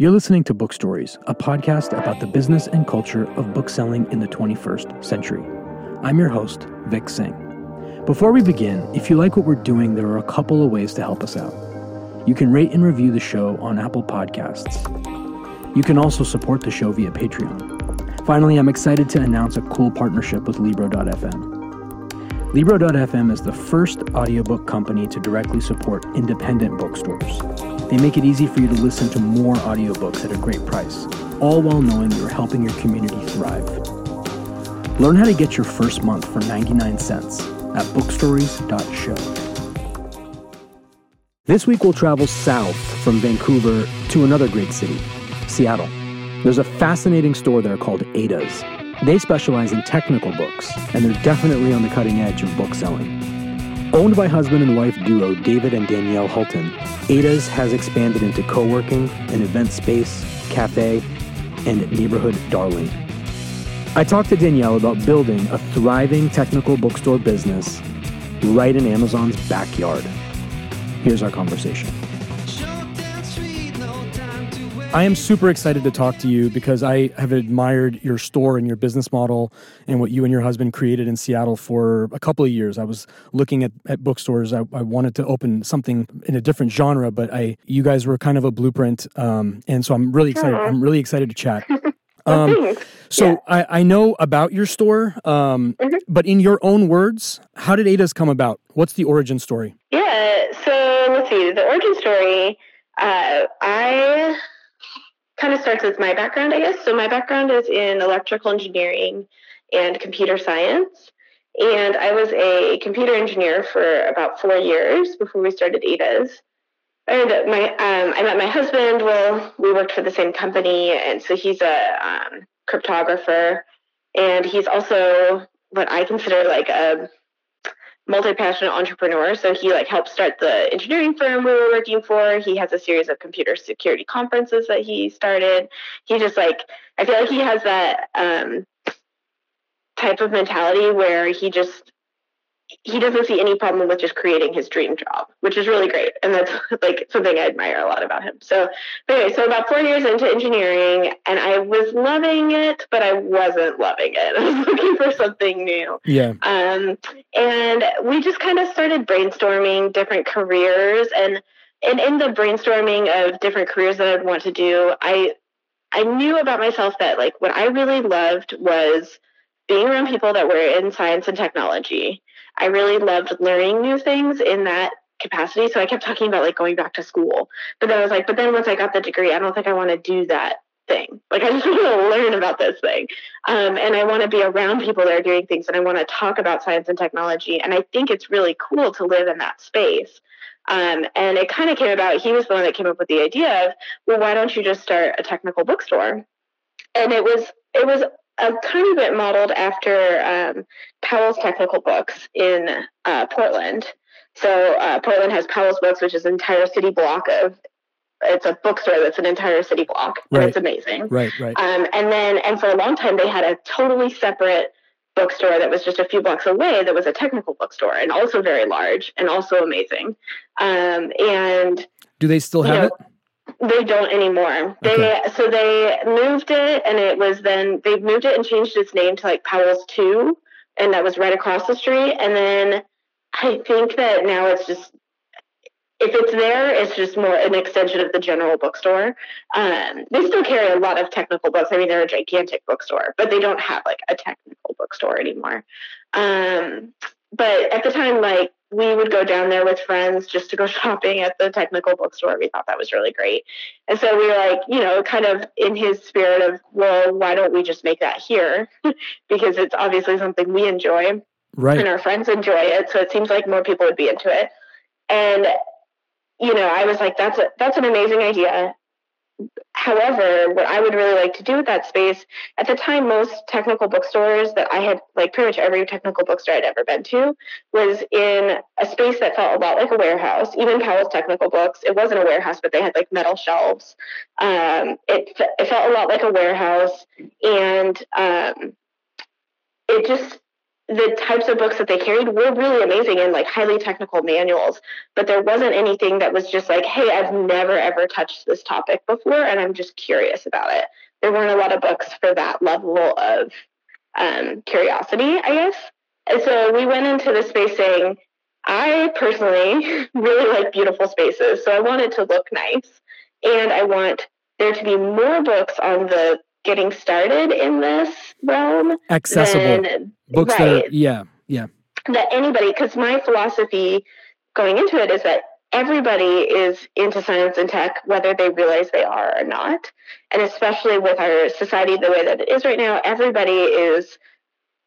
You're listening to Book Stories, a podcast about the business and culture of bookselling in the 21st century. I'm your host, Vic Singh. Before we begin, if you like what we're doing, there are a couple of ways to help us out. You can rate and review the show on Apple Podcasts. You can also support the show via Patreon. Finally, I'm excited to announce a cool partnership with Libro.fm. Libro.fm is the first audiobook company to directly support independent bookstores. They make it easy for you to listen to more audiobooks at a great price, all while knowing you're helping your community thrive. Learn how to get your first month for 99 cents at bookstories.show. This week we'll travel south from Vancouver to another great city, Seattle. There's a fascinating store there called Ada's. They specialize in technical books, and they're definitely on the cutting edge of book selling. Owned by husband and wife duo David and Danielle Hulton, Ada's has expanded into co working, an event space, cafe, and neighborhood darling. I talked to Danielle about building a thriving technical bookstore business right in Amazon's backyard. Here's our conversation. I am super excited to talk to you because I have admired your store and your business model and what you and your husband created in Seattle for a couple of years. I was looking at, at bookstores. I, I wanted to open something in a different genre, but I you guys were kind of a blueprint, um, and so I'm really excited. I'm really excited to chat. Um, so yeah. I, I know about your store, um, mm-hmm. but in your own words, how did Ada's come about? What's the origin story? Yeah, so let's see. The origin story. Uh, I kind of starts with my background, I guess. So my background is in electrical engineering and computer science. And I was a computer engineer for about four years before we started Ada's. And my, um, I met my husband. Well, we worked for the same company, and so he's a um, cryptographer, and he's also what I consider like a multi-passionate entrepreneur. So he like helped start the engineering firm we were working for. He has a series of computer security conferences that he started. He just like I feel like he has that um, type of mentality where he just he doesn't see any problem with just creating his dream job, which is really great. And that's like something I admire a lot about him. So, anyway, so about four years into engineering, and I was loving it, but I wasn't loving it. I was looking for something new. Yeah. Um, and we just kind of started brainstorming different careers. And, and in the brainstorming of different careers that I'd want to do, I, I knew about myself that like what I really loved was being around people that were in science and technology I really loved learning new things in that capacity. So I kept talking about like going back to school. But then I was like, but then once I got the degree, I don't think I want to do that thing. Like I just want to learn about this thing. Um, and I want to be around people that are doing things and I want to talk about science and technology. And I think it's really cool to live in that space. Um, and it kind of came about, he was the one that came up with the idea of, well, why don't you just start a technical bookstore? And it was, it was a tiny bit modeled after um, Powell's technical books in uh, Portland. So uh, Portland has Powell's books, which is an entire city block of. It's a bookstore that's an entire city block, right. and it's amazing. Right, right. Um, and then, and for a long time, they had a totally separate bookstore that was just a few blocks away that was a technical bookstore and also very large and also amazing. Um, and do they still have know, it? They don't anymore. They okay. so they moved it, and it was then they moved it and changed its name to like Powell's Two, and that was right across the street. And then I think that now it's just if it's there, it's just more an extension of the general bookstore. Um, they still carry a lot of technical books. I mean, they're a gigantic bookstore, but they don't have like a technical bookstore anymore. Um, but at the time, like we would go down there with friends just to go shopping at the technical bookstore. We thought that was really great. And so we were like, you know, kind of in his spirit of, well, why don't we just make that here? because it's obviously something we enjoy. Right. And our friends enjoy it. So it seems like more people would be into it. And, you know, I was like, that's a, that's an amazing idea. However, what I would really like to do with that space, at the time, most technical bookstores that I had, like pretty much every technical bookstore I'd ever been to, was in a space that felt a lot like a warehouse. Even Powell's Technical Books, it wasn't a warehouse, but they had like metal shelves. Um, it, it felt a lot like a warehouse. And um, it just, the types of books that they carried were really amazing and like highly technical manuals, but there wasn't anything that was just like, hey, I've never ever touched this topic before and I'm just curious about it. There weren't a lot of books for that level of um, curiosity, I guess. And so we went into the space saying, I personally really like beautiful spaces, so I want it to look nice. And I want there to be more books on the getting started in this realm. Accessible books right, that are, yeah, yeah. That anybody, because my philosophy going into it is that everybody is into science and tech, whether they realize they are or not. And especially with our society the way that it is right now, everybody is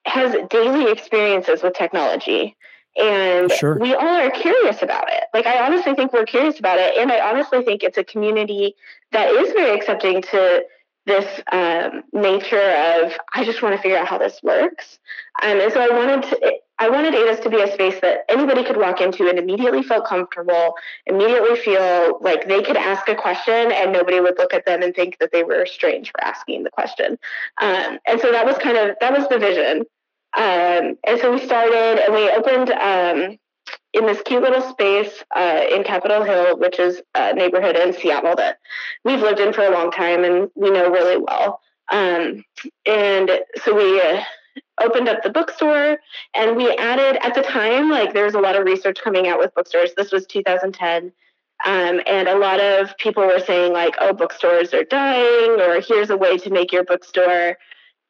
has daily experiences with technology. And sure. we all are curious about it. Like, I honestly think we're curious about it. And I honestly think it's a community that is very accepting to this um, nature of, I just want to figure out how this works. Um, and so I wanted to, I wanted Ada's to be a space that anybody could walk into and immediately feel comfortable, immediately feel like they could ask a question and nobody would look at them and think that they were strange for asking the question. Um, and so that was kind of, that was the vision. Um, and so we started and we opened um, in this cute little space uh, in Capitol Hill, which is a neighborhood in Seattle that we've lived in for a long time and we know really well. Um, and so we uh, opened up the bookstore and we added, at the time, like there was a lot of research coming out with bookstores. This was 2010. Um, and a lot of people were saying, like, oh, bookstores are dying, or here's a way to make your bookstore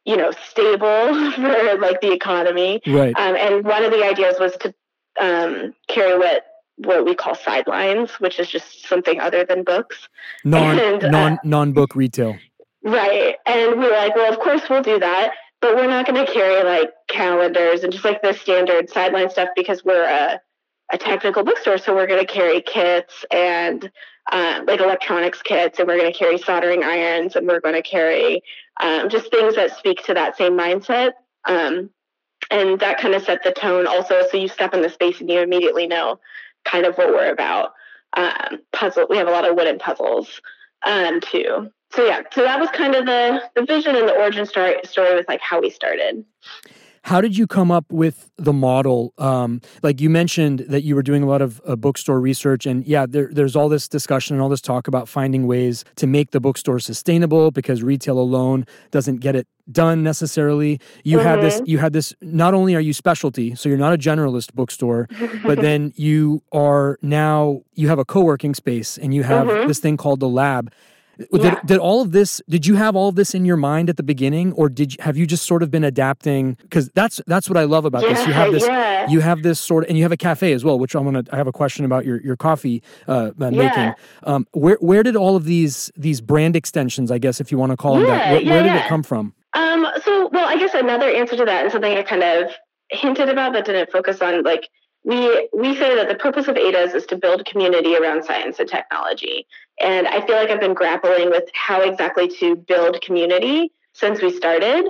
you know stable for like the economy right um, and one of the ideas was to um, carry what what we call sidelines which is just something other than books. Non and, non uh, non book retail. Right. And we were like well of course we'll do that but we're not going to carry like calendars and just like the standard sideline stuff because we're a, a technical bookstore. So we're going to carry kits and uh, like electronics kits and we're going to carry soldering irons and we're going to carry um, just things that speak to that same mindset. Um, and that kind of set the tone also. So you step in the space and you immediately know kind of what we're about. Um, puzzle, we have a lot of wooden puzzles um, too. So yeah, so that was kind of the the vision and the origin story story with like how we started. How did you come up with the model? Um, like you mentioned that you were doing a lot of uh, bookstore research, and yeah, there, there's all this discussion and all this talk about finding ways to make the bookstore sustainable because retail alone doesn't get it done necessarily. You mm-hmm. had this. Mm-hmm. You had this. Not only are you specialty, so you're not a generalist bookstore, but then you are now you have a co-working space and you have mm-hmm. this thing called the lab. Yeah. Did, did all of this? Did you have all of this in your mind at the beginning, or did you, have you just sort of been adapting? Because that's that's what I love about yeah, this. You have this. Yeah. You have this sort of, and you have a cafe as well, which I'm gonna. I have a question about your your coffee uh, uh making. Um, where where did all of these these brand extensions, I guess, if you want to call them that, where, where did it come from? Um. So, well, I guess another answer to that, and something I kind of hinted about, but didn't focus on, like we we say that the purpose of Ada's is to build community around science and technology. And I feel like I've been grappling with how exactly to build community since we started.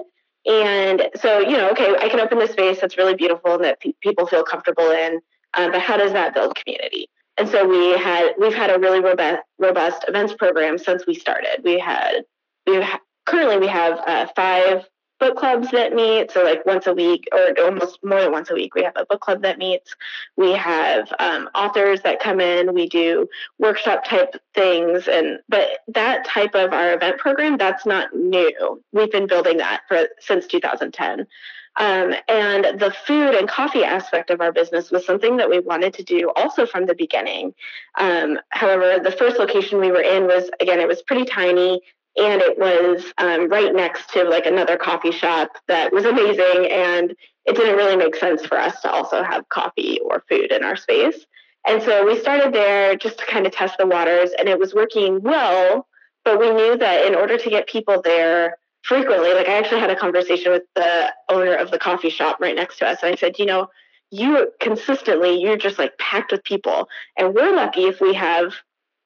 And so, you know, okay, I can open this space that's really beautiful and that pe- people feel comfortable in, um, but how does that build community? And so we had we've had a really robust robust events program since we started. We had we currently we have uh, five book clubs that meet. So, like once a week, or almost more than once a week, we have a book club that meets. We have um, authors that come in. We do workshop type things, and but that type of our event program that's not new. We've been building that for since 2010. Um, and the food and coffee aspect of our business was something that we wanted to do also from the beginning. Um, however, the first location we were in was, again, it was pretty tiny and it was um, right next to like another coffee shop that was amazing and it didn't really make sense for us to also have coffee or food in our space. And so we started there just to kind of test the waters and it was working well but we knew that in order to get people there frequently like i actually had a conversation with the owner of the coffee shop right next to us and i said you know you consistently you're just like packed with people and we're lucky if we have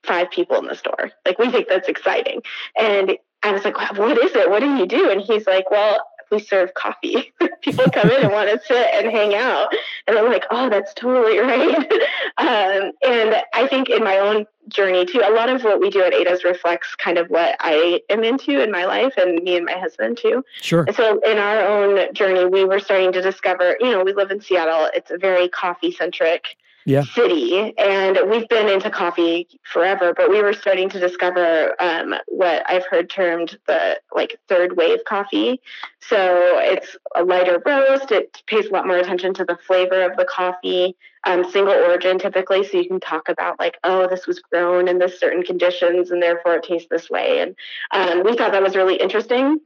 five people in the store. Like we think that's exciting. And I was like, what is it? What do you do? And he's like, well, we serve coffee. People come in and want to sit and hang out. And I'm like, oh, that's totally right. um, and I think in my own journey too, a lot of what we do at Ada's reflects kind of what I am into in my life and me and my husband too. Sure. And so in our own journey, we were starting to discover, you know, we live in Seattle. It's a very coffee centric yeah. city and we've been into coffee forever but we were starting to discover um, what i've heard termed the like third wave coffee. So it's a lighter roast. It pays a lot more attention to the flavor of the coffee um, single origin typically so you can talk about like oh this was grown in this certain conditions and therefore it tastes this way. And um, we thought that was really interesting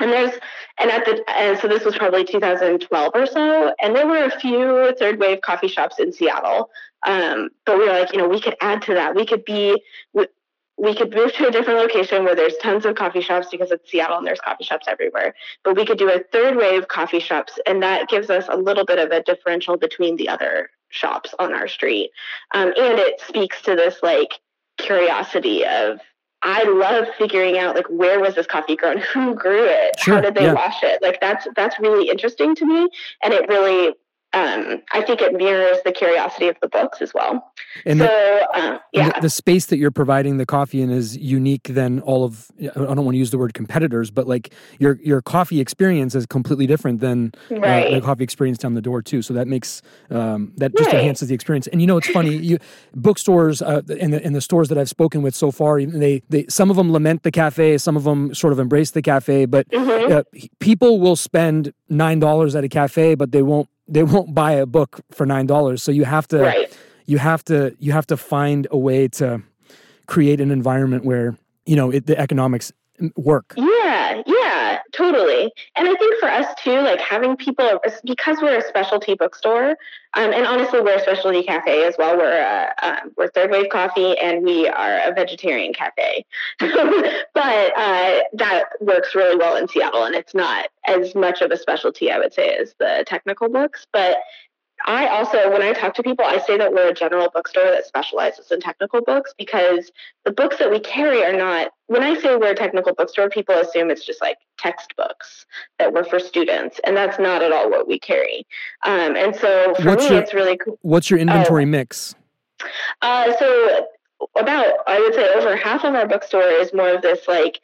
and there's and at the and so this was probably 2012 or so and there were a few third wave coffee shops in seattle. Um, but we were like you know we could add to that. We could be we, could move to a different location where there's tons of coffee shops because it's seattle and there's coffee shops everywhere. But we could do a third wave coffee shops and that gives us a little bit of a differential between the other shops on our street. Um, and it speaks to this like curiosity of I love figuring out like where was this coffee grown, who grew it, sure, how did they yeah. wash it. Like that's that's really interesting to me, and it really um, I think it mirrors the curiosity of the books as well. And so, the, uh, yeah, the, the, space that you're providing the coffee in is unique than all of. I don't want to use the word competitors, but like your your coffee experience is completely different than right. uh, the coffee experience down the door too. So that makes um, that just right. enhances the experience. And you know, it's funny. You bookstores uh, and the and the stores that I've spoken with so far, they they some of them lament the cafe, some of them sort of embrace the cafe, but mm-hmm. uh, people will spend nine dollars at a cafe, but they won't they won't buy a book for nine dollars. So you have to right. you have to you have to find a way to create an environment where you know it, the economics work. Yeah, yeah, totally. And I think for us too, like having people because we're a specialty bookstore, um, and honestly, we're a specialty cafe as well. We're a, um, we're third wave coffee, and we are a vegetarian cafe. but uh, that works really well in Seattle, and it's not as much of a specialty, I would say, as the technical books. But I also, when I talk to people, I say that we're a general bookstore that specializes in technical books because the books that we carry are not, when I say we're a technical bookstore, people assume it's just like textbooks that were for students. And that's not at all what we carry. Um, and so for what's me, your, it's really cool. What's your inventory uh, mix? Uh, so about, I would say over half of our bookstore is more of this like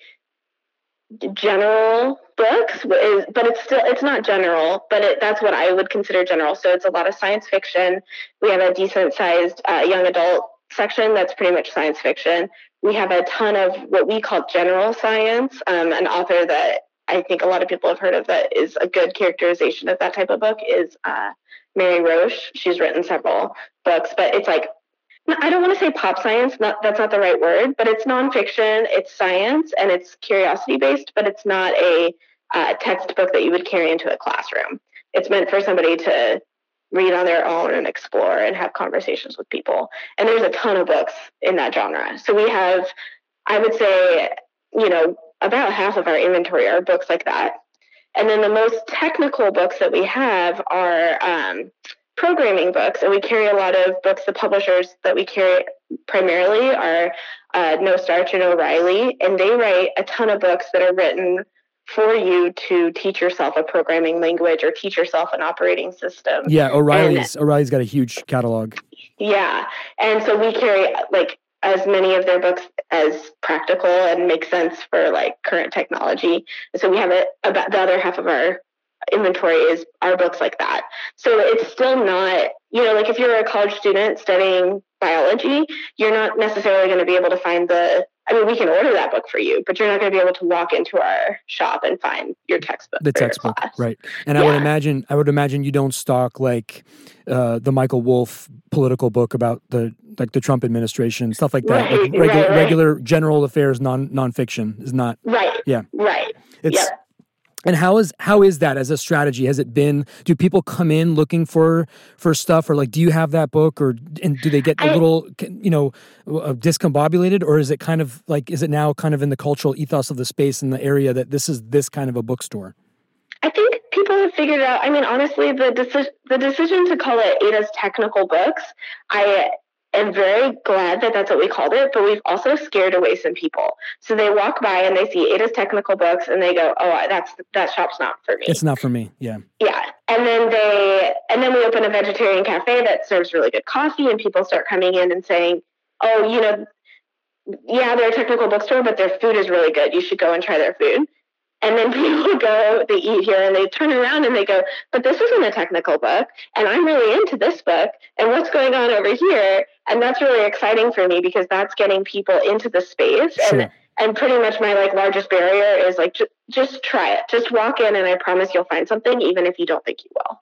general books is, but it's still it's not general but it, that's what i would consider general. So it's a lot of science fiction. We have a decent sized uh, young adult section that's pretty much science fiction. We have a ton of what we call general science um, an author that i think a lot of people have heard of that is a good characterization of that type of book is uh, Mary Roach. She's written several books but it's like I don't want to say pop science, not, that's not the right word, but it's nonfiction, it's science, and it's curiosity based, but it's not a uh, textbook that you would carry into a classroom. It's meant for somebody to read on their own and explore and have conversations with people. And there's a ton of books in that genre. So we have, I would say, you know, about half of our inventory are books like that. And then the most technical books that we have are um, programming books, and we carry a lot of books. The publishers that we carry primarily are uh, No Starch and O'Reilly, and they write a ton of books that are written for you to teach yourself a programming language or teach yourself an operating system. Yeah, O'Reilly's and, O'Reilly's got a huge catalog. Yeah, and so we carry like as many of their books as practical and make sense for like current technology. So we have it about the other half of our inventory is our books like that. So it's still not, you know, like if you're a college student studying biology, you're not necessarily going to be able to find the I mean, we can order that book for you, but you're not going to be able to walk into our shop and find your textbook. The textbook, right? And yeah. I would imagine, I would imagine you don't stock like uh, the Michael Wolff political book about the like the Trump administration, stuff like that. Right, like regular, right, right. regular general affairs, non nonfiction is not right. Yeah, right. It's yep. And how is how is that as a strategy? Has it been? Do people come in looking for for stuff, or like, do you have that book, or and do they get a little, you know, uh, discombobulated, or is it kind of like, is it now kind of in the cultural ethos of the space in the area that this is this kind of a bookstore? I think people have figured out. I mean, honestly, the decision the decision to call it Ada's technical books, I am very glad that that's what we called it, but we've also scared away some people. So they walk by and they see Ada's technical books and they go, "Oh, that's that shop's not for me." It's not for me. Yeah. Yeah, and then they and then we open a vegetarian cafe that serves really good coffee, and people start coming in and saying, "Oh, you know." Yeah, they're a technical bookstore, but their food is really good. You should go and try their food. And then people go, they eat here and they turn around and they go, but this isn't a technical book. And I'm really into this book. And what's going on over here? And that's really exciting for me because that's getting people into the space. Sure. And and pretty much my like largest barrier is like just, just try it just walk in and i promise you'll find something even if you don't think you will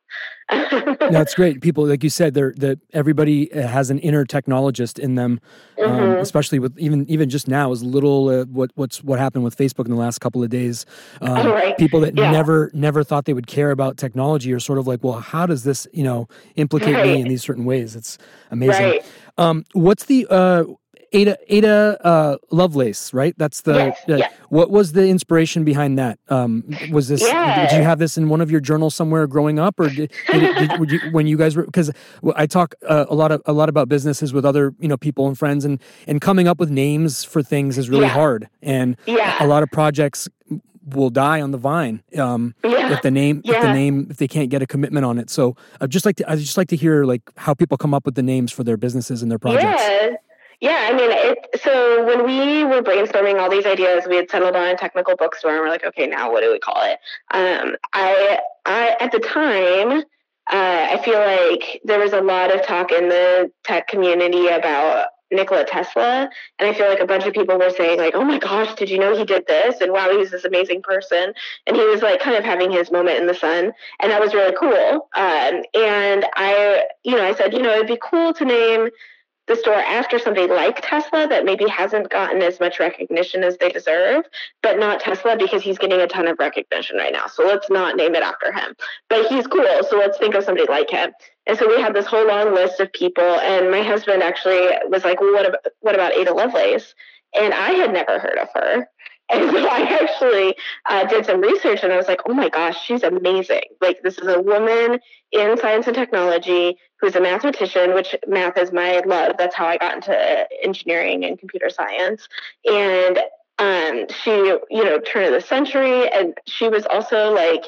that's great people like you said they're that everybody has an inner technologist in them um, mm-hmm. um, especially with even even just now as little uh, what what's what happened with facebook in the last couple of days um, right. people that yeah. never never thought they would care about technology are sort of like well how does this you know implicate right. me in these certain ways it's amazing right. um, what's the uh, Ada Ada uh, Lovelace, right? That's the. Yes, uh, yes. What was the inspiration behind that? Um, was this? Did you have this in one of your journals somewhere growing up, or did, did, did you, when you guys were? Because I talk uh, a lot of a lot about businesses with other you know people and friends, and and coming up with names for things is really yeah. hard, and yeah. a lot of projects will die on the vine um, yeah. if the name yeah. if the name if they can't get a commitment on it. So I'd just like to I just like to hear like how people come up with the names for their businesses and their projects. Yeah. Yeah, I mean, it, so when we were brainstorming all these ideas, we had settled on a technical bookstore, and we're like, okay, now what do we call it? Um, I, I at the time, uh, I feel like there was a lot of talk in the tech community about Nikola Tesla, and I feel like a bunch of people were saying like, "Oh my gosh, did you know he did this?" and "Wow, he was this amazing person," and he was like kind of having his moment in the sun, and that was really cool. Um, and I, you know, I said, you know, it'd be cool to name the store after somebody like Tesla that maybe hasn't gotten as much recognition as they deserve, but not Tesla because he's getting a ton of recognition right now. So let's not name it after him. But he's cool, so let's think of somebody like him. And so we had this whole long list of people, and my husband actually was like, "Well, what about what about Ada Lovelace?" And I had never heard of her. And so I actually uh, did some research and I was like, oh my gosh, she's amazing. Like, this is a woman in science and technology who's a mathematician, which math is my love. That's how I got into engineering and computer science. And um, she, you know, turn of the century. And she was also like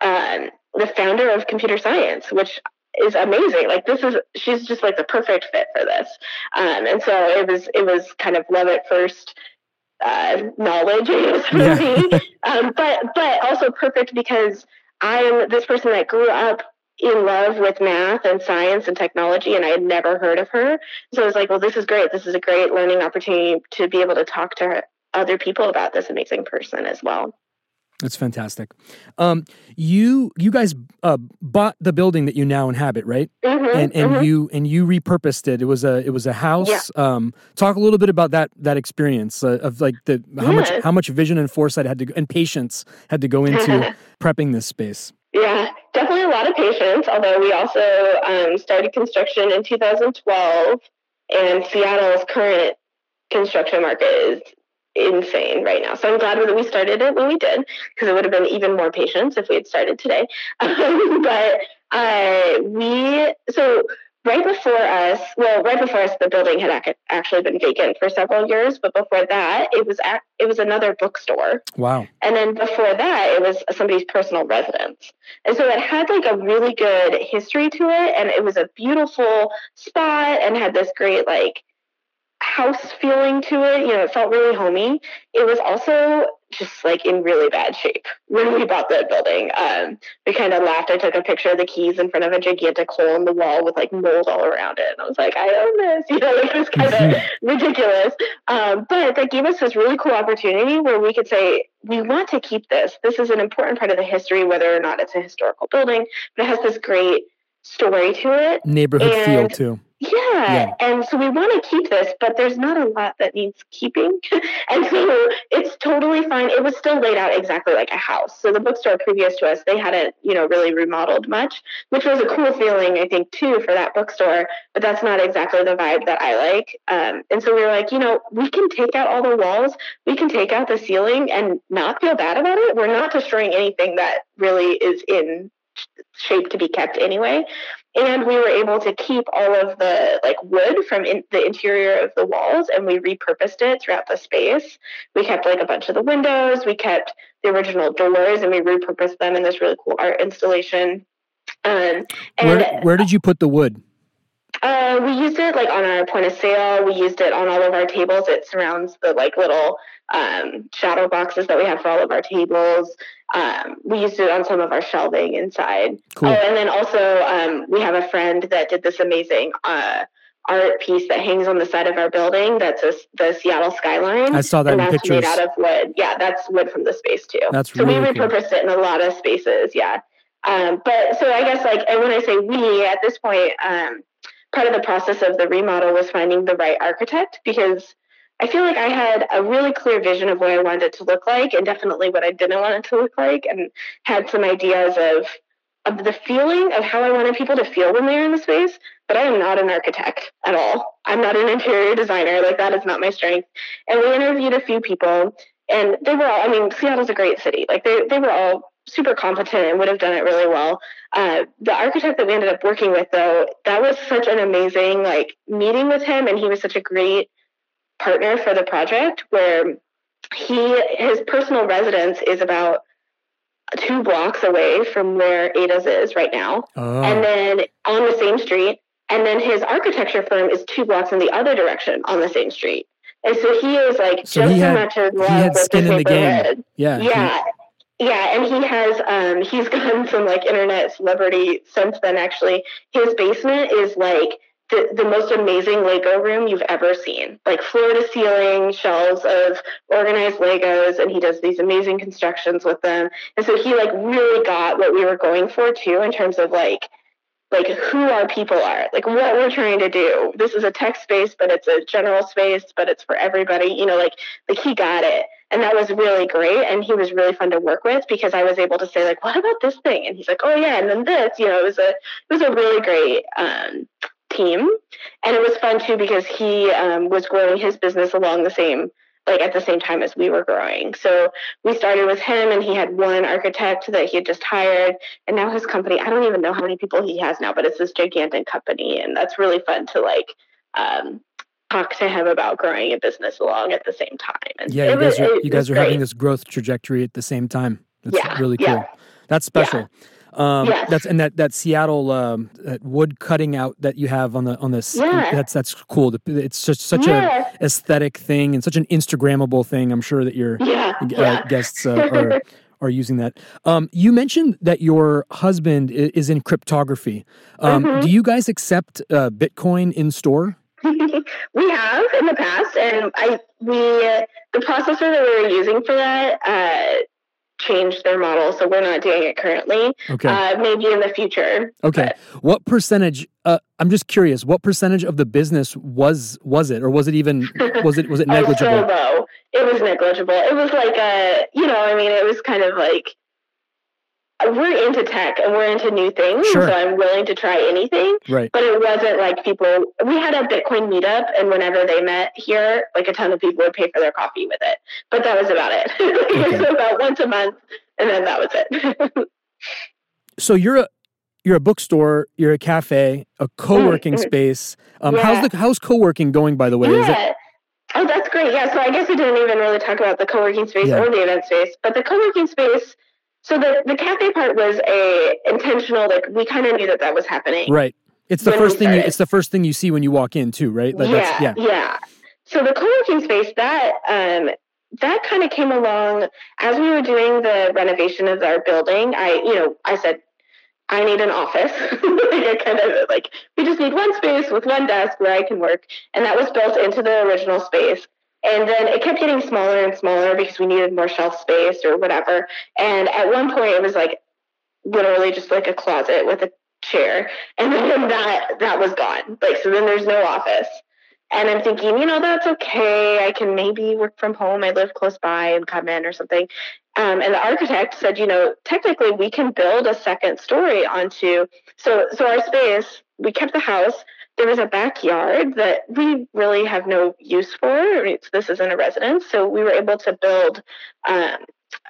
um, the founder of computer science, which is amazing. Like this is she's just like the perfect fit for this. Um, and so it was it was kind of love at first uh, knowledge for yeah. me, um, but but also perfect because I am this person that grew up in love with math and science and technology, and I had never heard of her. So I was like, well, this is great. This is a great learning opportunity to be able to talk to her, other people about this amazing person as well. That's fantastic. Um, you you guys uh, bought the building that you now inhabit, right? Mm-hmm, and and mm-hmm. you and you repurposed it. It was a it was a house. Yeah. Um, talk a little bit about that that experience uh, of like the how yeah. much how much vision and foresight had to and patience had to go into prepping this space. Yeah, definitely a lot of patience. Although we also um, started construction in 2012, and Seattle's current construction market is insane right now. So I'm glad that we started it when we did, because it would have been even more patience if we had started today. Um, but uh, we, so right before us, well, right before us, the building had ac- actually been vacant for several years. But before that, it was ac- it was another bookstore. Wow. And then before that, it was somebody's personal residence. And so it had like a really good history to it, and it was a beautiful spot, and had this great like house feeling to it. You know, it felt really homey. It was also just like in really bad shape when we bought the building. Um, we kind of laughed. I took a picture of the keys in front of a gigantic hole in the wall with like mold all around it. And I was like, I own this. You know, like it was kind of ridiculous. Um, but that gave us this really cool opportunity where we could say, we want to keep this. This is an important part of the history, whether or not it's a historical building, but it has this great story to it. Neighborhood and, feel too. Yeah. yeah. And so we want to keep this, but there's not a lot that needs keeping. and so it's totally fine. It was still laid out exactly like a house. So the bookstore previous to us, they hadn't, you know, really remodeled much, which was a cool feeling, I think, too, for that bookstore. But that's not exactly the vibe that I like. Um, and so we were like, you know, we can take out all the walls, we can take out the ceiling and not feel bad about it. We're not destroying anything that really is in shape to be kept anyway. And we were able to keep all of the like wood from in, the interior of the walls and we repurposed it throughout the space. We kept like a bunch of the windows, we kept the original doors and we repurposed them in this really cool art installation. Um, where, where did you put the wood? Uh, we used it like on our point of sale. We used it on all of our tables. It surrounds the like little um, shadow boxes that we have for all of our tables. Um, we used it on some of our shelving inside. Cool. Oh, and then also um, we have a friend that did this amazing uh, art piece that hangs on the side of our building. That's a, the Seattle skyline. I saw that and in that's pictures. made out of wood. Yeah, that's wood from the space too. That's so really we repurposed cool. it in a lot of spaces. Yeah. Um, but so I guess like, and when I say we at this point, um, part of the process of the remodel was finding the right architect because I feel like I had a really clear vision of what I wanted it to look like and definitely what I didn't want it to look like and had some ideas of of the feeling of how I wanted people to feel when they were in the space. But I am not an architect at all. I'm not an interior designer. Like that is not my strength. And we interviewed a few people and they were all I mean, Seattle's a great city. Like they they were all super competent and would have done it really well. Uh, the architect that we ended up working with though, that was such an amazing like meeting with him and he was such a great partner for the project where he his personal residence is about two blocks away from where Ada's is right now. Oh. And then on the same street. And then his architecture firm is two blocks in the other direction on the same street. And so he is like So just had- much as he had skin in the game. neighborhood. Yeah. he- Yeah. Yeah, and he has um he's gotten some like internet celebrity since then actually. His basement is like the, the most amazing Lego room you've ever seen. Like floor to ceiling shelves of organized Legos and he does these amazing constructions with them. And so he like really got what we were going for too in terms of like like who our people are, like what we're trying to do. This is a tech space, but it's a general space, but it's for everybody. You know, like like he got it, and that was really great. And he was really fun to work with because I was able to say like, what about this thing? And he's like, oh yeah, and then this. You know, it was a it was a really great um, team, and it was fun too because he um, was growing his business along the same like at the same time as we were growing. So we started with him and he had one architect that he had just hired and now his company, I don't even know how many people he has now, but it's this gigantic company and that's really fun to like um, talk to him about growing a business along at the same time. And Yeah, you was- guys are you guys are having this growth trajectory at the same time. That's Yeah, really cool. yeah. That's special. Um, Yes. That's and that that Seattle um, that wood cutting out that you have on the on this. Yeah. That's that's cool. It's just such Yeah. a aesthetic thing and such an Instagrammable thing. I'm sure that your Yeah, uh, yeah. guests uh, are are using that. Um, you mentioned that your husband is in cryptography. Um, Mhm. Do you guys accept uh, Bitcoin in store? we have in the past, and I we the processor that we were using for that uh, changed their model, so we're not doing it currently. Okay. Uh, maybe in the future. Okay. What percentage? Uh, I'm just curious. What percentage of the business was was it, or was it even was it was it Oh, so negligible? low. It was negligible. It was like a, you know, I mean, it was kind of like we're into tech and we're into new things, Sure. so I'm willing to try anything. Right. But it wasn't like people. We had a Bitcoin meetup, and whenever they met here, like a ton of people would pay for their coffee with it. But that was about it. it was about once a month, and then that was it. So you're a you're a bookstore. You're a cafe, a co-working mm. space. Um, Yeah. How's the how's co-working going? By the way, is it yeah. Oh, that's great. Yeah. So I guess we didn't even really talk about the co-working space Yeah. or the event space, but the co-working space. So the the cafe part was a intentional. Like we kind of knew that that was happening. right? It's the first thing. You, it's the first thing you see when you walk in, too, right? Like, that's- yeah, yeah. So the co-working space that um, that kind of came along as we were doing the renovation of our building. I, you know, I said I need an office. like I kind of like we just need one space with one desk where I can work, and that was built into the original space. And then it kept getting smaller and smaller because we needed more shelf space or whatever. And at one point, it was like literally just like a closet with a chair, and then that that was gone. Like so, then there's no office. And I'm thinking, you know, that's okay. I can maybe work from home. I live close by and come in or something. Um, and the architect said, you know, technically we can build a second story onto. So, so our space, we kept the house. There was a backyard that we really have no use for. It's- this isn't a residence, so we were able to build um,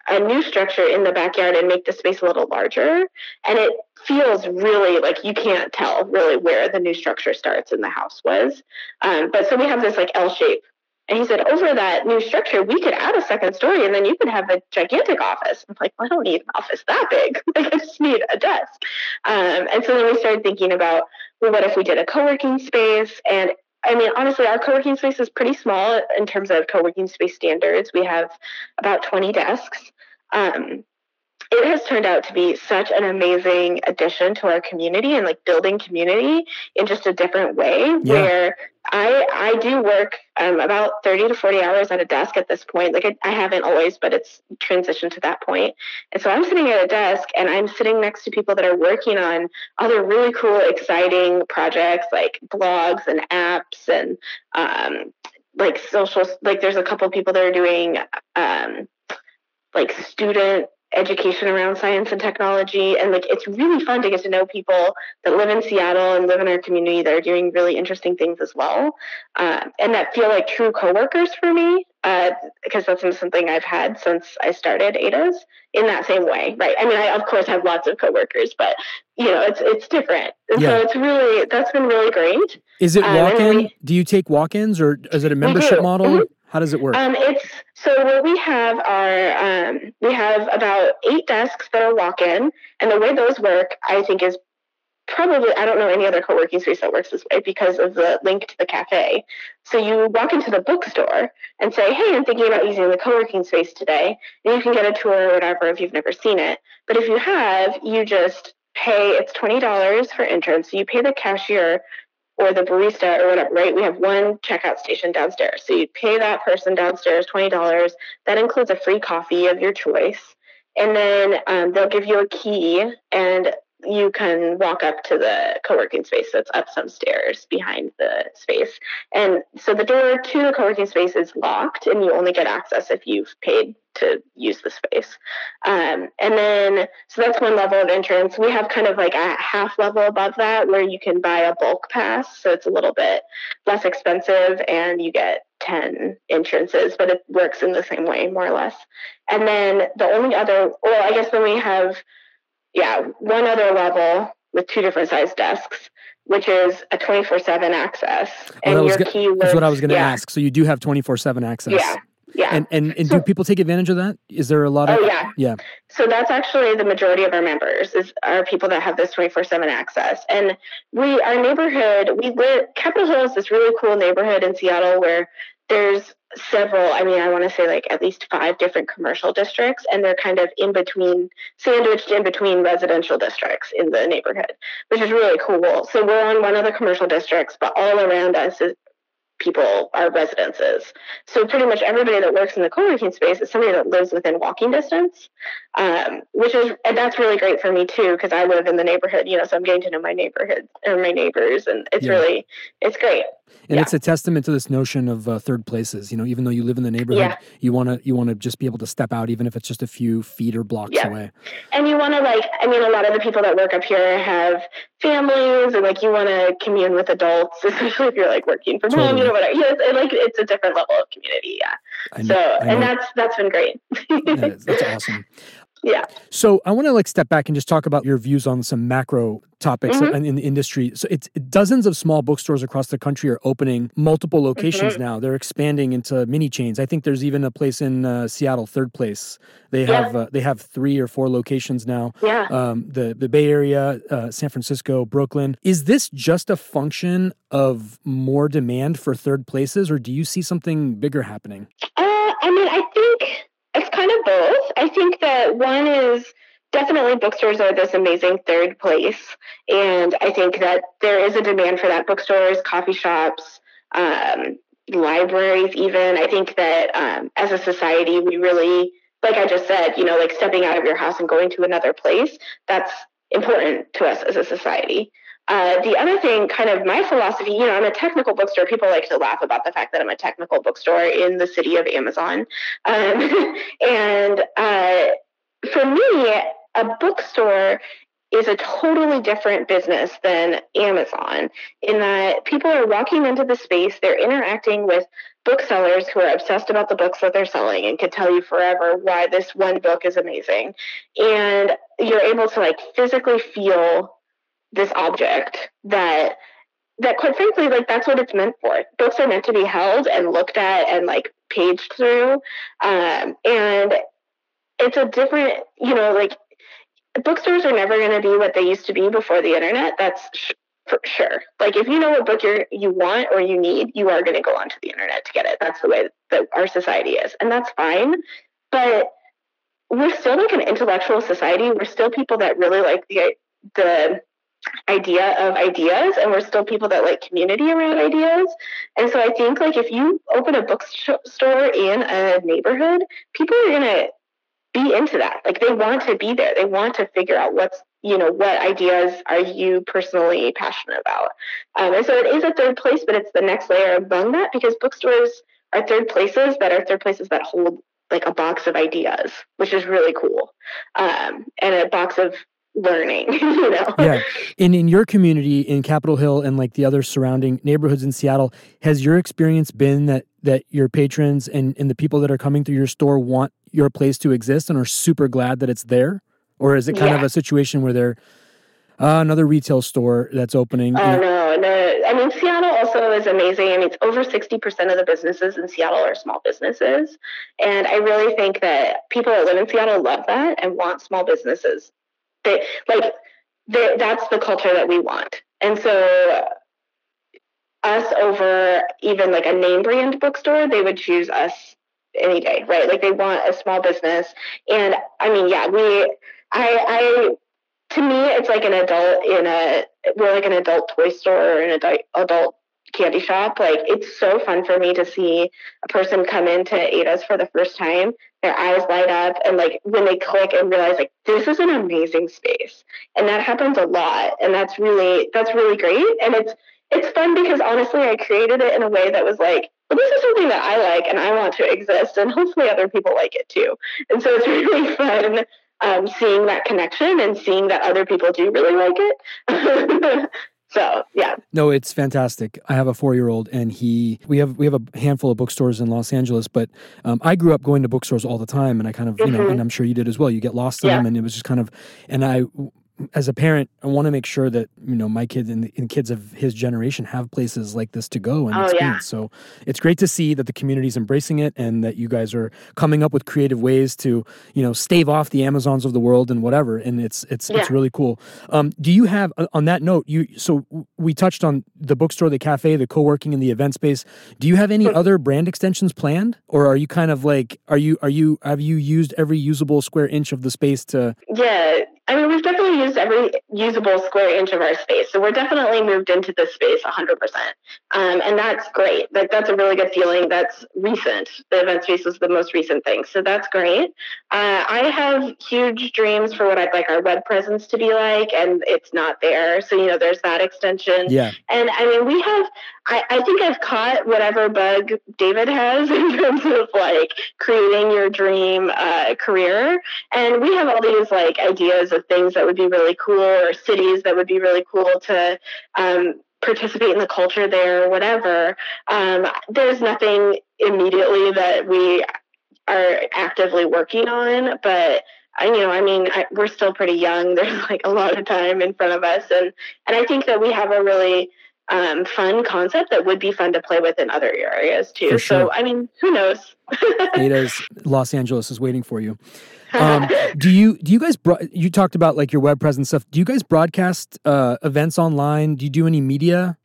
a new structure in the backyard and make the space a little larger. And it feels really like you can't tell really where the new structure starts and the house was. Um, but so we have this like L shape. And he said, over that new structure, we could add a second story and then you could have a gigantic office. I'm like, well, I don't need an office that big. like, I just need a desk. Um, and so then we started thinking about, well, what if we did a co working space? And I mean, honestly, our co-working space is pretty small in terms of co-working space standards. We have about 20 desks. Um, it has turned out to be such an amazing addition to our community and like building community in just a different way yeah. where I I do work um, about 30 to 40 hours at a desk at this point. Like I, I, haven't always, but it's transitioned to that point. And so I'm sitting at a desk and I'm sitting next to people that are working on other really cool, exciting projects like blogs and apps and um, like social. Like there's a couple people that are doing um, like student education around science and technology. And like it's really fun to get to know people that live in seattle and live in our community that are doing really interesting things as well. Uh, and that feel like true coworkers for me uh, because that's something i've had since i started Ada's in that same way right? I mean i of course have lots of coworkers but you know it's it's different. And yeah. so it's really that's been really great. Is it um, walk-in? we, do you take walk-ins or is it a membership model? Mm-hmm. how does it work? Um, it's so what we have are um, we have about eight desks that are walk-in, and the way those work, I think, is probably I don't know any other co-working space that works this way because of the link to the cafe. So you walk into the bookstore and say, "Hey, I'm thinking about using the co-working space today," and you can get a tour or whatever if you've never seen it. But if you have, you just pay. It's twenty dollars for entrance. So you pay the cashier or the barista or whatever, right? We have one checkout station downstairs. So you pay that person downstairs $20. That includes a free coffee of your choice. And then um, they'll give you a key and you can walk up to the co-working space that's up some stairs behind the space. And so the door to the co-working space is locked and you only get access if you've paid to use the space. Um, and then so that's one level of entrance. We have kind of like a half level above that where you can buy a bulk pass so it's a little bit less expensive and you get 10 entrances but it works in the same way more or less. And then the only other well i guess then we have yeah, one other level with two different size desks, which is a 24 7 access. And well, your key That's what I was going to yeah. ask. So you do have 24 7 access. Yeah. Yeah. And and, and so, do people take advantage of that? Is there a lot of Oh yeah. Yeah. So that's actually the majority of our members is are people that have this 24/7 access. And we our neighborhood, we live Capitol Hill is this really cool neighborhood in Seattle where there's several i mean i want to say like at least five different commercial districts and they're kind of in between sandwiched in between residential districts in the neighborhood which is really cool. So we're on one of the commercial districts but all around us is people are residences. So pretty much everybody that works in the co-working space is somebody that lives within walking distance, um, which is and that's really great for me too because I live in the neighborhood. You know, so I'm getting to know my neighborhood or my neighbors, and it's yeah. really it's great. And yeah. it's a testament to this notion of uh, third places. You know, even though you live in the neighborhood, yeah. you want to you want to just be able to step out, even if it's just a few feet or blocks away. And you want to like, I mean, a lot of the people that work up here have families, and like you want to commune with adults, especially if you're like working from totally. home. You know, whatever. Yeah, it's, like it's a different level of community. Yeah. Know, so, and that's that's been great. that's awesome. Yeah. So I want to like step back and just talk about your views on some macro topics mm-hmm. in, the industry. So it's dozens of small bookstores across the country are opening multiple locations mm-hmm. now. They're expanding into mini chains. I think there's even a place in uh, Seattle, Third Place. They yeah. have uh, they have three or four locations now. Yeah. Um, the the Bay Area, uh, San Francisco, Brooklyn. Is this just a function of more demand for third places, or do you see something bigger happening? Uh, I mean, I think kind of both. I think that one is definitely bookstores are this amazing third place. And I think that there is a demand for that. Bookstores, coffee shops, um, libraries, even. I think that um, as a society, we really, like I just said, you know, like stepping out of your house and going to another place, that's important to us as a society. Uh, the other thing, kind of my philosophy, you know, I'm a technical bookstore. People like to laugh about the fact that I'm a technical bookstore in the city of Amazon. Um, and uh, for me, a bookstore is a totally different business than Amazon in that people are walking into the space, they're interacting with booksellers who are obsessed about the books that they're selling and could tell you forever why this one book is amazing. And you're able to like physically feel this object that that quite frankly like that's what it's meant for. Books are meant to be held and looked at and like paged through um, and it's a different you know like bookstores are never going to be what they used to be before the internet that's sh- for sure. Like if you know what book you you want or you need you are going to go onto the internet to get it. That's the way that our society is and that's fine but we're still like an intellectual society. We're still people that really like the the idea of ideas and we're still people that like community around ideas. And so i think like if you open a bookstore in a neighborhood people are going to be into that. Like they want to be there. They want to figure out what's you know what ideas are you personally passionate about. Um, and so it is a third place but it's the next layer among that because bookstores are third places that are third places that hold like a box of ideas which is really cool. Um, and a box of learning you know yeah in in your community in capitol hill and like the other surrounding neighborhoods in seattle has your experience been that that your patrons and and the people that are coming through your store want your place to exist and are super glad that it's there or is it kind yeah. of a situation where they're uh, another retail store that's opening. Oh no, no! I mean, Seattle also is amazing. I mean, it's over sixty percent of the businesses in Seattle are small businesses, and I really think that people that live in Seattle love that and want small businesses they like they, that's the culture that we want. And so us over even like a name brand bookstore, they would choose us any day, right? Like they want a small business. And I mean, yeah, we I I to me it's like an adult in a we're like an adult toy store or an adult adult candy shop. Like it's so fun for me to see a person come into Ada's for the first time, their eyes light up, and like when they click and realize like this is an amazing space, and that happens a lot, and that's really that's really great, and it's it's fun because honestly, I created it in a way that was like. Well, this is something that I like and I want to exist, and hopefully other people like it too. And so it's really fun um, seeing that connection and seeing that other people do really like it. So yeah. No, it's fantastic. I have a four year old, and he we have we have a handful of bookstores in Los Angeles, but um, I grew up going to bookstores all the time, and I kind of mm-hmm. you know, and mm-hmm. I'm sure you did as well. You get lost in yeah. them, and it was just kind of, and I as a parent, I want to make sure that you know my kids and, and, kids of his generation have places like this to go and oh, experience. Yeah. So it's great to see that the community is embracing it and that you guys are coming up with creative ways to you know stave off the Amazons of the world and whatever. And it's it's yeah. it's really cool. Um, do you have uh, on that note? You so we touched on the bookstore, the cafe, the co working, and the event space. Do you have any other brand extensions planned, or are you kind of like are you are you have you used every usable square inch of the space to? Yeah, I mean, we've definitely used every usable square inch of our space. So we're definitely moved into this space 100%. Um, and that's great. Like, that's a really good feeling. That's recent. The event space was the most recent thing. So that's great. Uh, I have huge dreams for what I'd like our web presence to be like, and it's not there. So, you know, there's that extension. Yeah. And I mean, we have, I, I think I've caught whatever bug David has in terms of like creating your dream uh, career. And we have all these like ideas of things that would be really cool or cities that would be really cool to um, participate in the culture there or whatever. Um, there's nothing immediately that we are actively working on, but I, you know, I mean, I, we're still pretty young. There's like a lot of time in front of us, and and I think that we have a really um, fun concept that would be fun to play with in other areas too. Sure. So, I mean, who knows? Ada's Los Angeles is waiting for you. Um, do you do you guys bro- you talked about like your web presence stuff? Do you guys broadcast uh, events online? Do you do any media?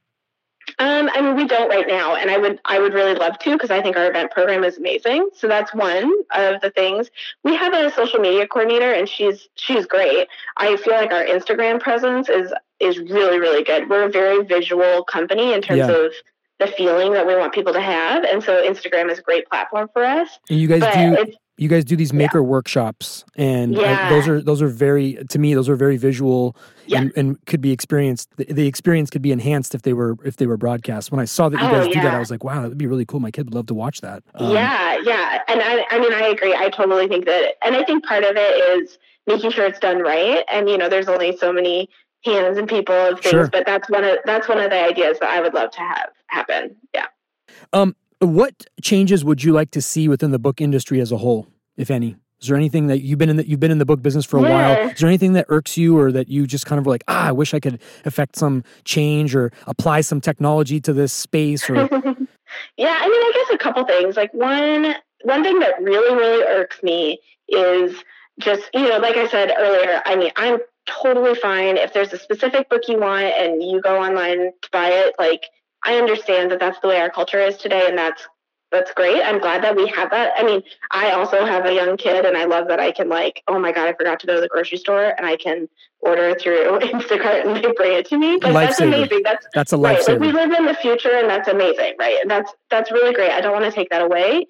Um, I mean, we don't right now, and I would I would really love to because I think our event program is amazing. So that's one of the things. We have a social media coordinator, and she's she's great. I feel like our Instagram presence is is really really good. We're a very visual company in terms yeah. of the feeling that we want people to have, and so Instagram is a great platform for us. And you guys but do you guys do these maker yeah. workshops and yeah. I, those are those are very to me those are very visual yeah. and, and could be experienced the, the, experience could be enhanced if they were if they were broadcast when i saw that you guys oh, do that i was like wow that would be really cool my kid would love to watch that um, yeah yeah and I, I mean i agree i totally think that and i think part of it is making sure it's done right. And you know, there's only so many hands and people of things, Sure. but that's one of that's one of the ideas that I would love to have happen. Yeah. Um, what changes would you like to see within the book industry as a whole, if any? Is there anything that you've been in that you've been in the book business for a while? Is there anything that irks you, or that you just kind of like, ah, I wish I could affect some change or apply some technology to this space? Or yeah, I mean, I guess a couple things. Like one one thing that really really irks me is just you know, like I said earlier. I mean, I'm totally fine if there's a specific book you want and you go online to buy it. Like I understand that that's the way our culture is today, and that's that's great. I'm glad that we have that. I mean, I also have a young kid, and I love that I can like, oh my god, I forgot to go to the grocery store, and I can order through Instacart and they bring it to me. Like that's amazing. That's that's a right. Like we live in the future, and that's amazing, right? And that's that's really great. I don't want to take that away.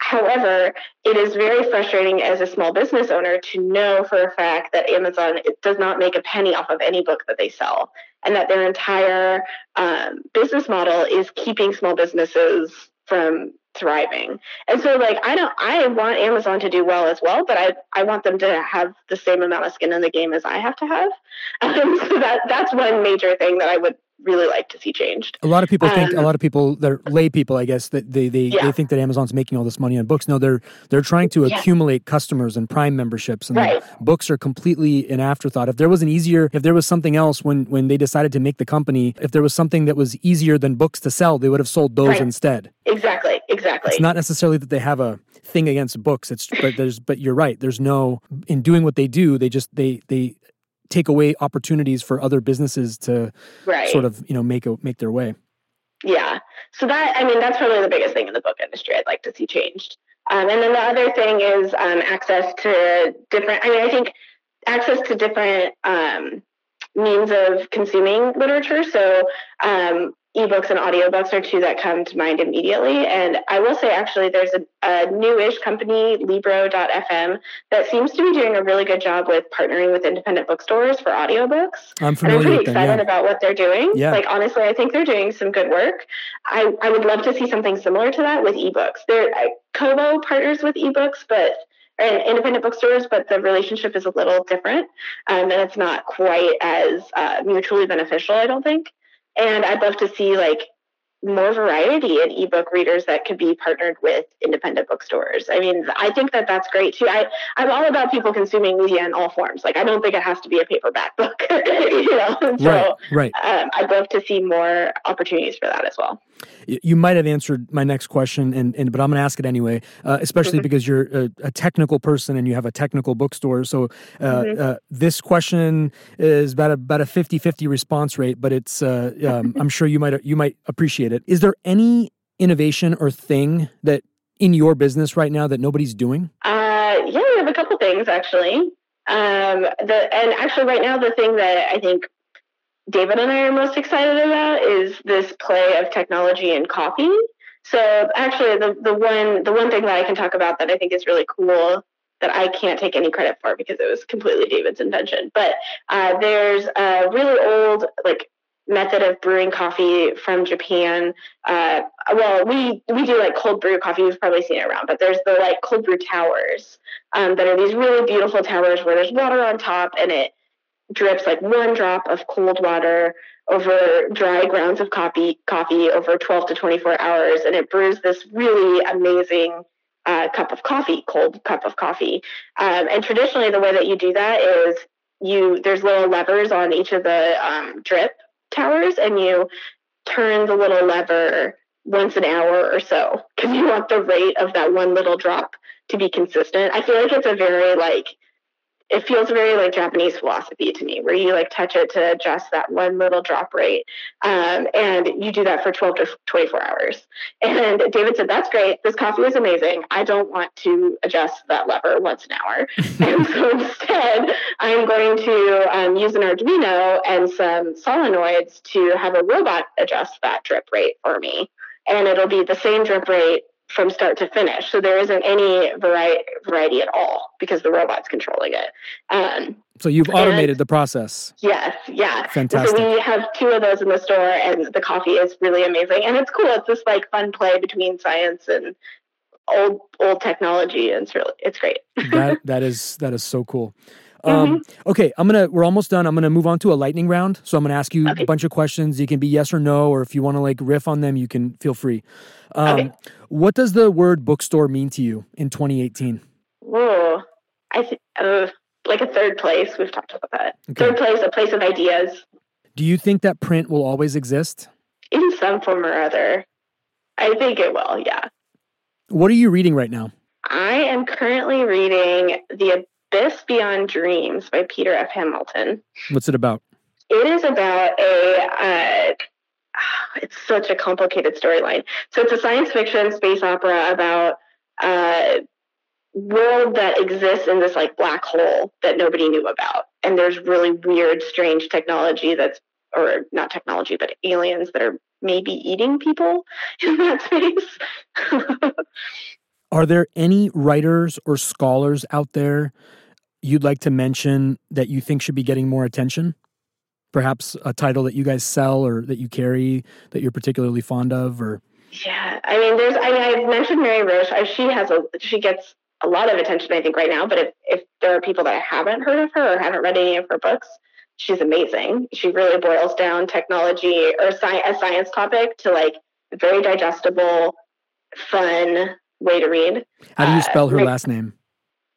However, it is very frustrating as a small business owner to know for a fact that Amazon does not make a penny off of any book that they sell, and that their entire um, business model is keeping small businesses from thriving. And so, like, I don't, I want Amazon to do well as well, but I, I want them to have the same amount of skin in the game as I have to have. Um, so that that's one major thing that I would really like to see changed. A lot of people think a Um, lot of people they're lay people, I guess, that they they, Yeah. they think that Amazon's making all this money on books. No, they're they're trying to Yeah. accumulate customers and prime memberships and Right. books are completely an afterthought. If there was an easier if there was something else when when they decided to make the company, if there was something that was easier than books to sell, they would have sold those Right. instead. Exactly, exactly. It's not necessarily that they have a thing against books. It's but there's but you're right. There's no in doing what they do, they just they they take away opportunities for other businesses to right. sort of, you know, make a, make their way. Yeah. So that, I mean, that's probably the biggest thing in the book industry I'd like to see changed. Um, and then the other thing is um, access to different, I mean, I think access to different um, means of consuming literature. So um, ebooks and audiobooks are two that come to mind immediately. And I will say, actually, there's a, a newish company, Libro.fm, that seems to be doing a really good job with partnering with independent bookstores for audiobooks. I'm familiar And I'm pretty with them. excited Yeah. about what they're doing. Yeah. Like honestly, I think they're doing some good work. I, I would love to see something similar to that with ebooks. They're I, Kobo partners with ebooks, but and independent bookstores, but the relationship is a little different, um, and it's not quite as uh, mutually beneficial. I don't think. And I'd love to see like more variety in ebook readers that could be partnered with independent bookstores. I mean, I think that that's great too. I, I'm all about people consuming media in all forms. Like, I don't think it has to be a paperback book, you know? So Right, right. um, I'd love to see more opportunities for that as well. You might have answered my next question, and, and but I'm going to ask it anyway, uh, especially Mhm. because you're a, a technical person and you have a technical bookstore. So uh, Mhm. uh, this question is about a, about a 50-50 response rate, but it's uh, um, I'm sure you might you might appreciate it. Is there any innovation or thing that in your business right now that nobody's doing? Uh, yeah, we have a couple things actually. Um, the and actually, right now, the thing that I think David and I are most excited about is this play of technology and coffee. So actually, the the one the one thing that I can talk about that I think is really cool that I can't take any credit for because it was completely David's invention. But uh, there's a really old like method of brewing coffee from Japan. Uh, well, we we do like cold brew coffee. You've probably seen it around, but there's the like cold brew towers um, that are these really beautiful towers where there's water on top and it drips like one drop of cold water over dry grounds of coffee coffee over 12 to 24 hours and it brews this really amazing uh, cup of coffee cold cup of coffee um, and traditionally the way that you do that is you there's little levers on each of the um, drip towers and you turn the little lever once an hour or so because you want the rate of that one little drop to be consistent. I feel like it's a very like it feels very like Japanese philosophy to me, where you like touch it to adjust that one little drop rate. Um, and you do that for 12 to 24 hours. And David said, That's great. This coffee is amazing. I don't want to adjust that lever once an hour. and so instead, I'm going to um, use an Arduino and some solenoids to have a robot adjust that drip rate for me. And it'll be the same drip rate from start to finish. So there isn't any variety, variety at all because the robot's controlling it. Um, So you've automated the process. yes, yeah. Fantastic. So we have two of those in the store, and the coffee is really amazing, and it's cool. It's this like fun play between science and old old technology, and it's really it's great. that that is that is so cool. Um, Okay, I'm gonna. We're almost done. I'm gonna move on to a lightning round. So I'm gonna ask you Okay. a bunch of questions. You can be yes or no, or if you want to like riff on them, you can feel free. Um, Okay. What does the word bookstore mean to you in 2018? Whoa. I think uh, like a third place. We've talked about that. Okay. Third place, a place of ideas Do you think that print will always exist? in some form or other. I think it will, yeah. What are you reading right now? I am currently reading The Abyss Beyond Dreams by Peter F. Hamilton. What's it about? It is about a. Uh, it's such a complicated storyline. So it's a science fiction space opera about a world that exists in this like black hole that nobody knew about, and there's really weird, strange technology that's, or not technology, but aliens that are maybe eating people in that space. Are there any writers or scholars out there you'd like to mention that you think should be getting more attention? Perhaps a title that you guys sell or that you carry that you're particularly fond of, or Yeah, I mean, there's. I mean, I've mentioned Mary Roach. I, she has a. She gets a lot of attention, I think, right now. But if if there are people that haven't heard of her or haven't read any of her books, she's amazing. She really boils down technology or sci- a science topic to like very digestible, fun way to read. how do you Uh, spell her Rick- last name?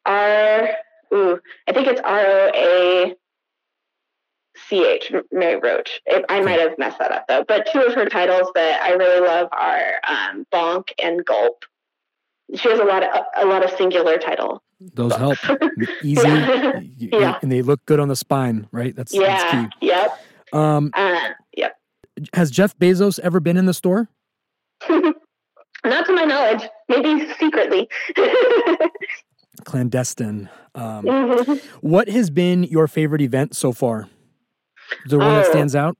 R. Ooh, I think it's R O A. C H Mary Roach. It, I might have messed that up though. But two of her titles that I really love are um, Bonk and Gulp. She has a lot of a lot of singular title. Those help. Easy, Yeah. y- y- Yeah. and they look good on the spine, right? That's, yeah. that's Yep. key. Um, Uh, yep. has Jeff Bezos ever been in the store? Not to my knowledge. Maybe secretly. Clandestine. Um, Mhm. what has been your favorite event so far? Is there one that Oh. stands out?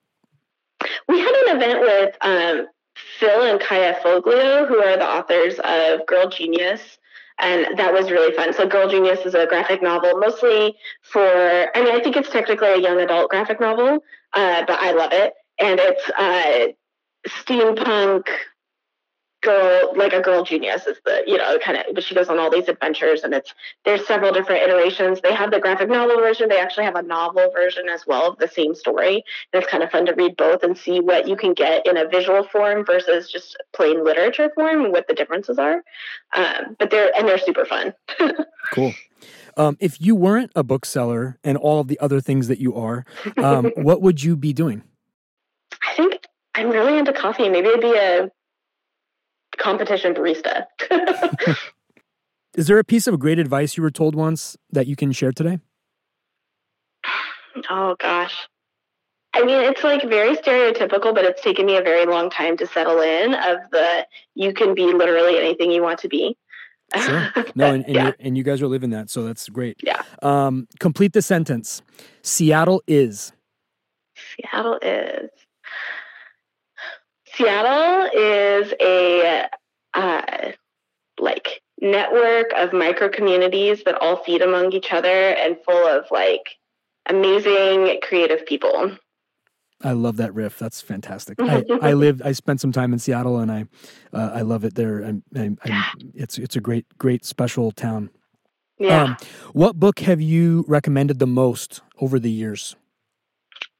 We had an event with um, Phil and Kaya Foglio, who are the authors of Girl Genius. And that was really fun. So, Girl Genius is a graphic novel, mostly for, I mean, I think it's technically a young adult graphic novel, uh, but I love it. And it's uh, steampunk girl, like a girl genius is the, you know, kind of, but she goes on all these adventures and it's, there's several different iterations. They have the graphic novel version. They actually have a novel version as well of the same story. And it's kind of fun to read both and see what you can get in a visual form versus just plain literature form and what the differences are. Um, but they're, and they're super fun. Cool. Um, if you weren't a bookseller and all of the other things that you are, um, what would you be doing? I think I'm really into coffee. Maybe it'd be a competition barista. Is there a piece of great advice you were told once that you can share today? oh gosh. I mean, it's like very stereotypical, but it's taken me a very long time to settle in of the you can be literally anything you want to be. Sure. No, and, and, yeah. and you guys are living that, so that's great. Yeah. Um, complete the sentence. Seattle is. Seattle is Seattle is a uh, like network of micro communities that all feed among each other and full of like amazing creative people. I love that riff. That's fantastic. I, I lived. I spent some time in Seattle, and I uh, I love it there. I'm, I'm, I'm, it's it's a great great special town. Yeah, Um, what book have you recommended the most over the years?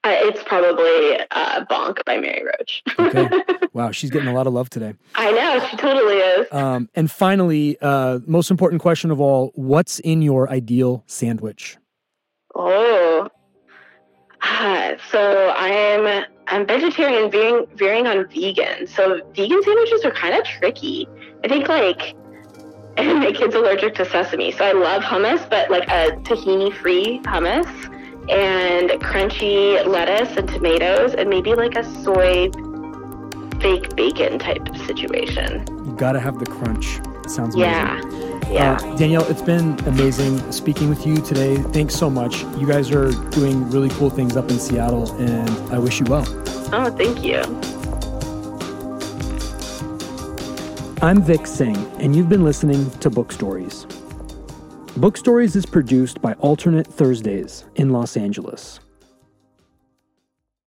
Uh, it's probably uh, Bonk by Mary Roach. Okay. Wow, she's getting a lot of love today. I know she totally is. Um, and finally, uh, most important question of all: What's in your ideal sandwich? Oh, ah, so I'm I'm vegetarian, veering veering on vegan. So vegan sandwiches are kind of tricky. I think like my kid's allergic to sesame, so I love hummus, but like a tahini-free hummus and crunchy lettuce and tomatoes, and maybe like a soy fake bacon type situation. You gotta have the crunch. It sounds amazing. Yeah, yeah. Uh, Danielle, it's been amazing speaking with you today. Thanks so much. You guys are doing really cool things up in Seattle, and I wish you well. oh, thank you. I'm Vic Singh, and you've been listening to Book Stories. Book Stories is produced by Alternate Thursdays in Los Angeles.